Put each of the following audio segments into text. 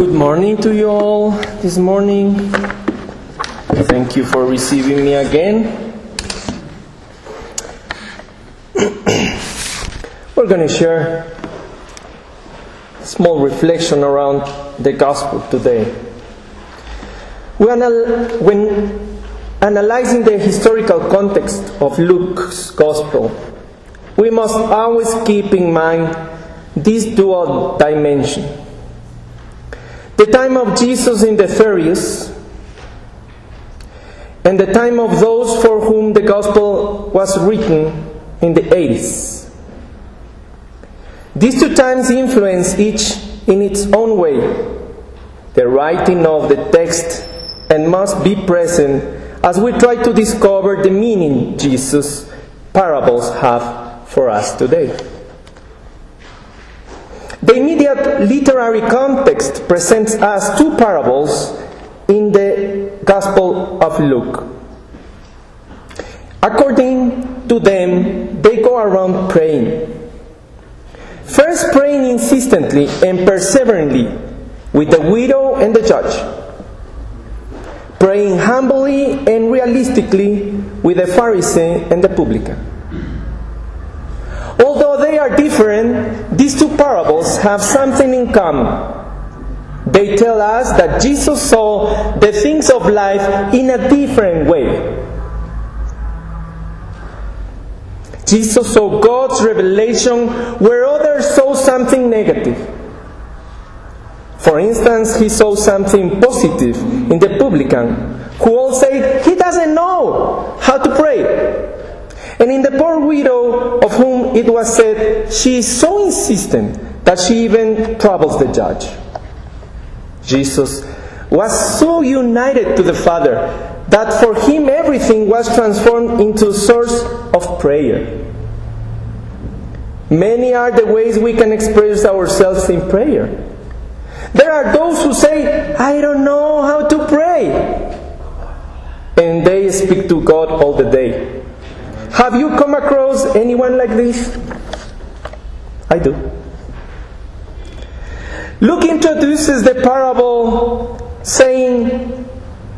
Good morning to you all this morning. Thank you for receiving me again. We're going to share a small reflection around the gospel today. When, analyzing the historical context of Luke's gospel, we must always keep in mind this dual dimension. The time of Jesus in the 30s and the time of those for whom the gospel was written in the 80s. These two times influence each in its own way the writing of the text and must be present as we try to discover the meaning Jesus' parables have for us today. The immediate literary context presents us two parables in the Gospel of Luke. According to them, they go around praying. First, praying insistently and perseveringly with the widow and the judge. Praying humbly and realistically with the Pharisee and the publican. Although they are different, these two parables have something in common. They tell us that Jesus saw the things of life in a different way. Jesus saw God's revelation where others saw something negative. For instance, he saw something positive in the publican, who all said he doesn't know how to pray. And in the poor widow of whom it was said, she is so insistent that she even troubles the judge. Jesus was so united to the Father that for him everything was transformed into a source of prayer. Many are the ways we can express ourselves in prayer. There are those who say, I don't know how to pray. And they speak to God all the day. Have you come across anyone like this? I do. Luke introduces the parable saying,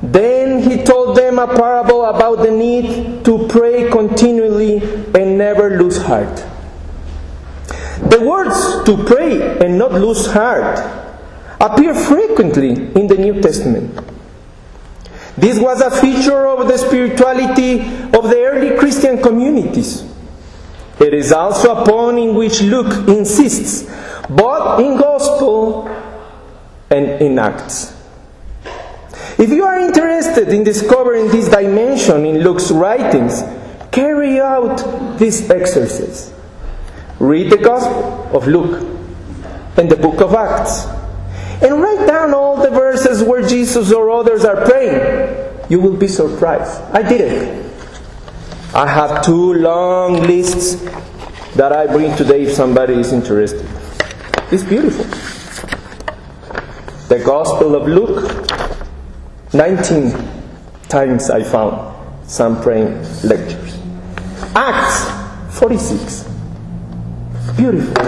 Then he told them a parable about the need to pray continually and never lose heart. The words to pray and not lose heart appear frequently in the New Testament. This was a feature of the spirituality of the early Christian communities. It is also a point in which Luke insists, both in Gospel and in Acts. If you are interested in discovering this dimension in Luke's writings, carry out this exercise. Read the Gospel of Luke and the book of Acts and write down all the verses where Jesus or others are praying. You will be surprised. I did it. I have two long lists that I bring today if somebody is interested. It's beautiful. The Gospel of Luke, 19 times I found some praying lectures. Acts, 46. Beautiful.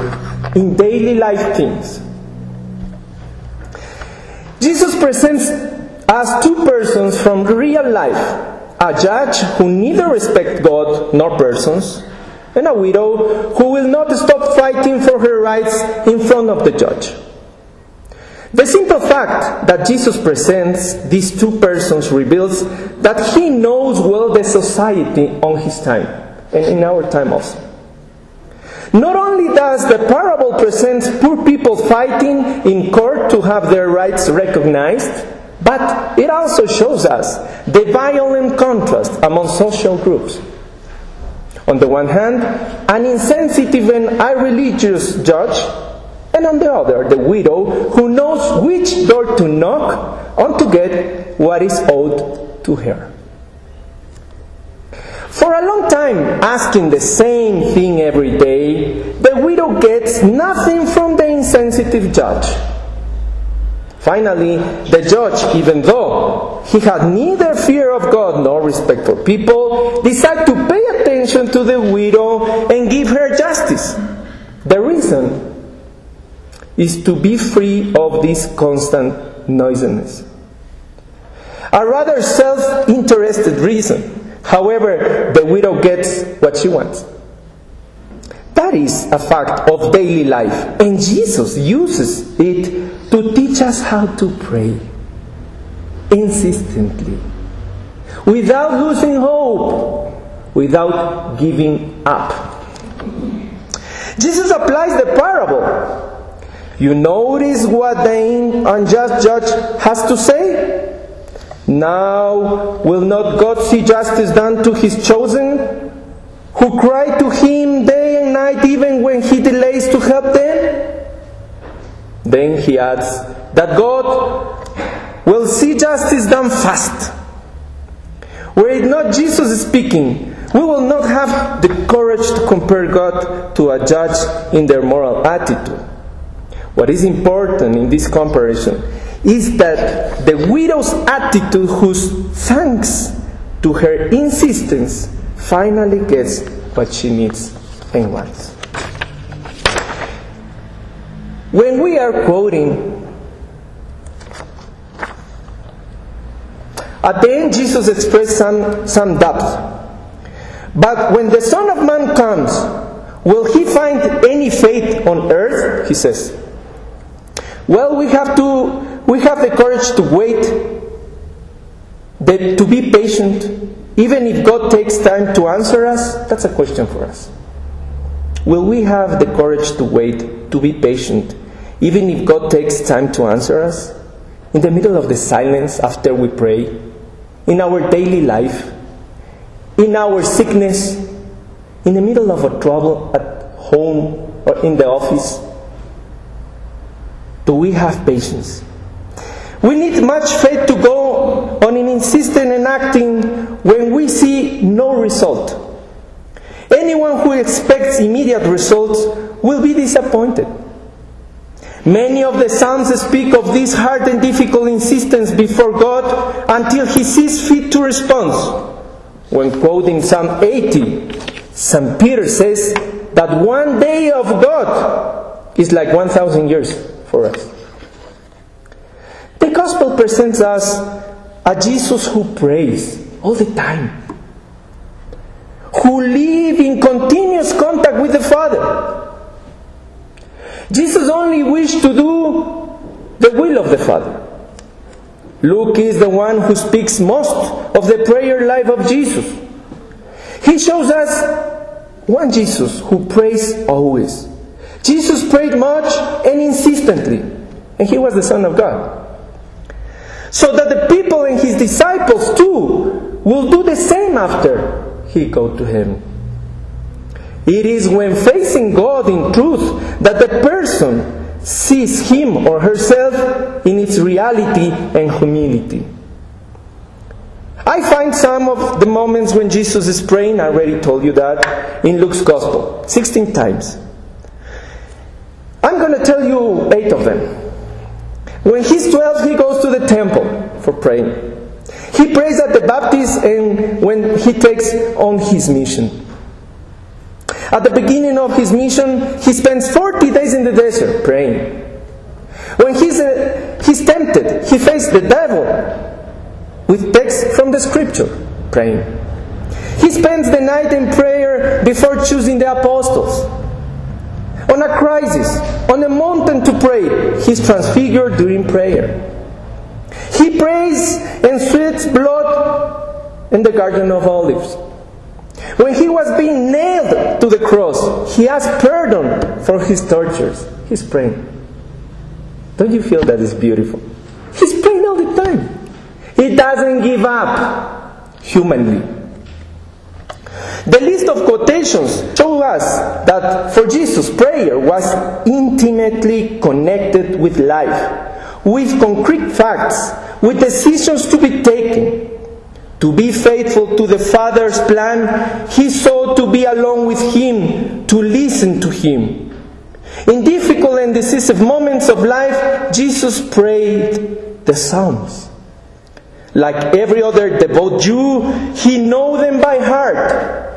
In daily life things. Jesus presents us two persons from real life a judge who neither respects God nor persons, and a widow who will not stop fighting for her rights in front of the judge. The simple fact that Jesus presents these two persons reveals that he knows well the society on his time, and in our time also. Not only does the parable present poor people fighting in court to have their rights recognized, but it also shows us the violent contrast among social groups. On the one hand, an insensitive and irreligious judge, and on the other, the widow who knows which door to knock on to get what is owed to her. For a long time, asking the same thing every day, the widow gets nothing from the insensitive judge. Finally, the judge, even though he had neither fear of God nor respect for people, decided to pay attention to the widow and give her justice. The reason is to be free of this constant noisiness. A rather self interested reason. However, the widow gets what she wants. That is a fact of daily life, and Jesus uses it to teach us how to pray insistently, without losing hope, without giving up. Jesus applies the parable. You notice what the unjust judge has to say? Now will not God see justice done to his chosen, who cry to him day and night even when he delays to help them? Then he adds that God will see justice done fast. Were it not Jesus speaking, we will not have the courage to compare God to a judge in their moral attitude. What is important in this comparison is that the widow's attitude, whose thanks to her insistence finally gets what she needs and wants. When we are quoting, at the end Jesus expressed some, some doubt. But when the Son of Man comes, will he find any faith on earth? He says. Well, we have to we have the courage to wait, that, to be patient, even if God takes time to answer us. That's a question for us. Will we have the courage to wait, to be patient, even if God takes time to answer us? In the middle of the silence after we pray, in our daily life, in our sickness, in the middle of a trouble at home or in the office, do we have patience? We need much faith to go on in insisting and acting when we see no result. Anyone who expects immediate results will be disappointed. Many of the Psalms speak of this hard and difficult insistence before God until He sees fit to respond. When quoting Psalm 80, St. Peter says that one day of God is like 1,000 years for us. The Gospel presents us a Jesus who prays all the time, who live in continuous contact with the Father. Jesus only wished to do the will of the Father. Luke is the one who speaks most of the prayer life of Jesus. He shows us one Jesus who prays always. Jesus prayed much and insistently, and he was the Son of God. So that the people and his disciples too will do the same after he go to him. It is when facing God in truth that the person sees him or herself in its reality and humility. I find some of the moments when Jesus is praying, I already told you that, in Luke's Gospel, 16 times. I'm going to tell you eight of them. When he's 12, he goes to the temple for praying. He prays at the baptism and when he takes on his mission. At the beginning of his mission, he spends 40 days in the desert praying. When he's, uh, he's tempted, he faced the devil with texts from the scripture praying. He spends the night in prayer before choosing the apostles. On a crisis, on a mountain to pray, he's transfigured during prayer. He prays and sweats blood in the Garden of Olives. When he was being nailed to the cross, he asked pardon for his tortures. He's praying. Don't you feel that is beautiful? He's praying all the time. He doesn't give up humanly. The list of quotations show us that for Jesus, prayer was intimately connected with life, with concrete facts, with decisions to be taken. To be faithful to the Father's plan, he sought to be alone with Him, to listen to Him. In difficult and decisive moments of life, Jesus prayed the Psalms. Like every other devout Jew, he knew them by heart.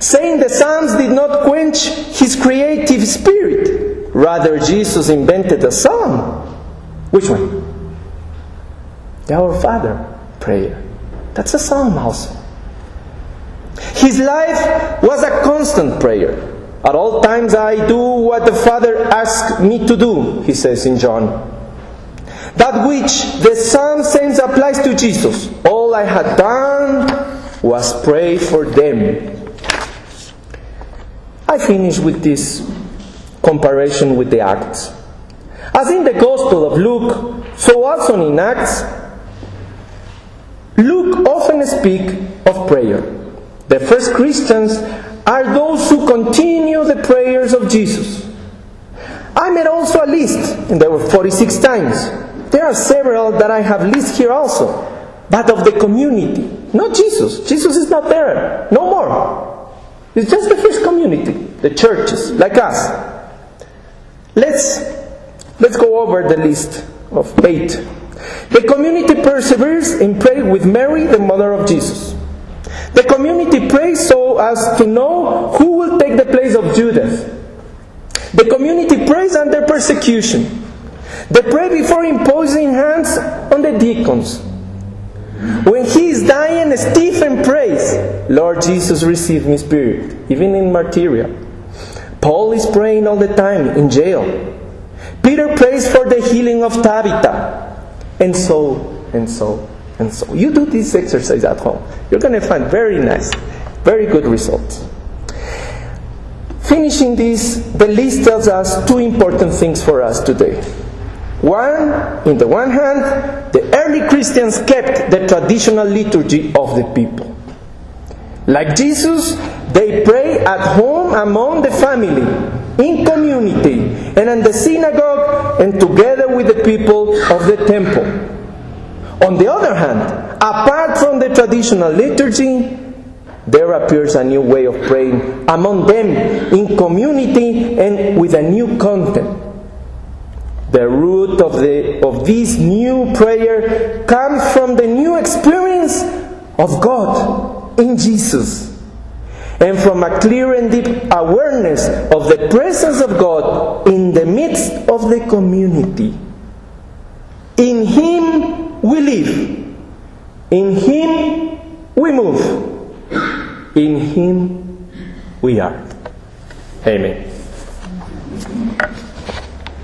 Saying the Psalms did not quench his creative spirit. Rather, Jesus invented a psalm. Which one? The Our Father prayer. That's a psalm also. His life was a constant prayer. At all times I do what the Father asks me to do, he says in John. That which the Son says applies to Jesus. All I had done was pray for them. I finish with this comparison with the Acts. As in the Gospel of Luke, so also in Acts, Luke often speaks of prayer. The first Christians are those who continue the prayers of Jesus. I made also a list, and there were 46 times. There are several that I have listed here also, but of the community, not Jesus. Jesus is not there, no more. It's just the first community, the churches, like us. Let's let's go over the list of eight. The community perseveres in prayer with Mary, the mother of Jesus. The community prays so as to know who will take the place of Judas. The community prays under persecution. They pray before imposing hands on the deacons. When he is dying, Stephen prays, Lord Jesus, receive my spirit, even in martyria. Paul is praying all the time in jail. Peter prays for the healing of Tabitha, and so, and so, and so. You do this exercise at home. You're going to find very nice, very good results. Finishing this, the list tells us two important things for us today. One, in the one hand, the early Christians kept the traditional liturgy of the people. Like Jesus, they pray at home among the family, in community, and in the synagogue, and together with the people of the temple. On the other hand, apart from the traditional liturgy, there appears a new way of praying among them in community and with a new content. The root of, the, of this new prayer comes from the new experience of God in Jesus and from a clear and deep awareness of the presence of God in the midst of the community. In Him we live, in Him we move, in Him we are. Amen.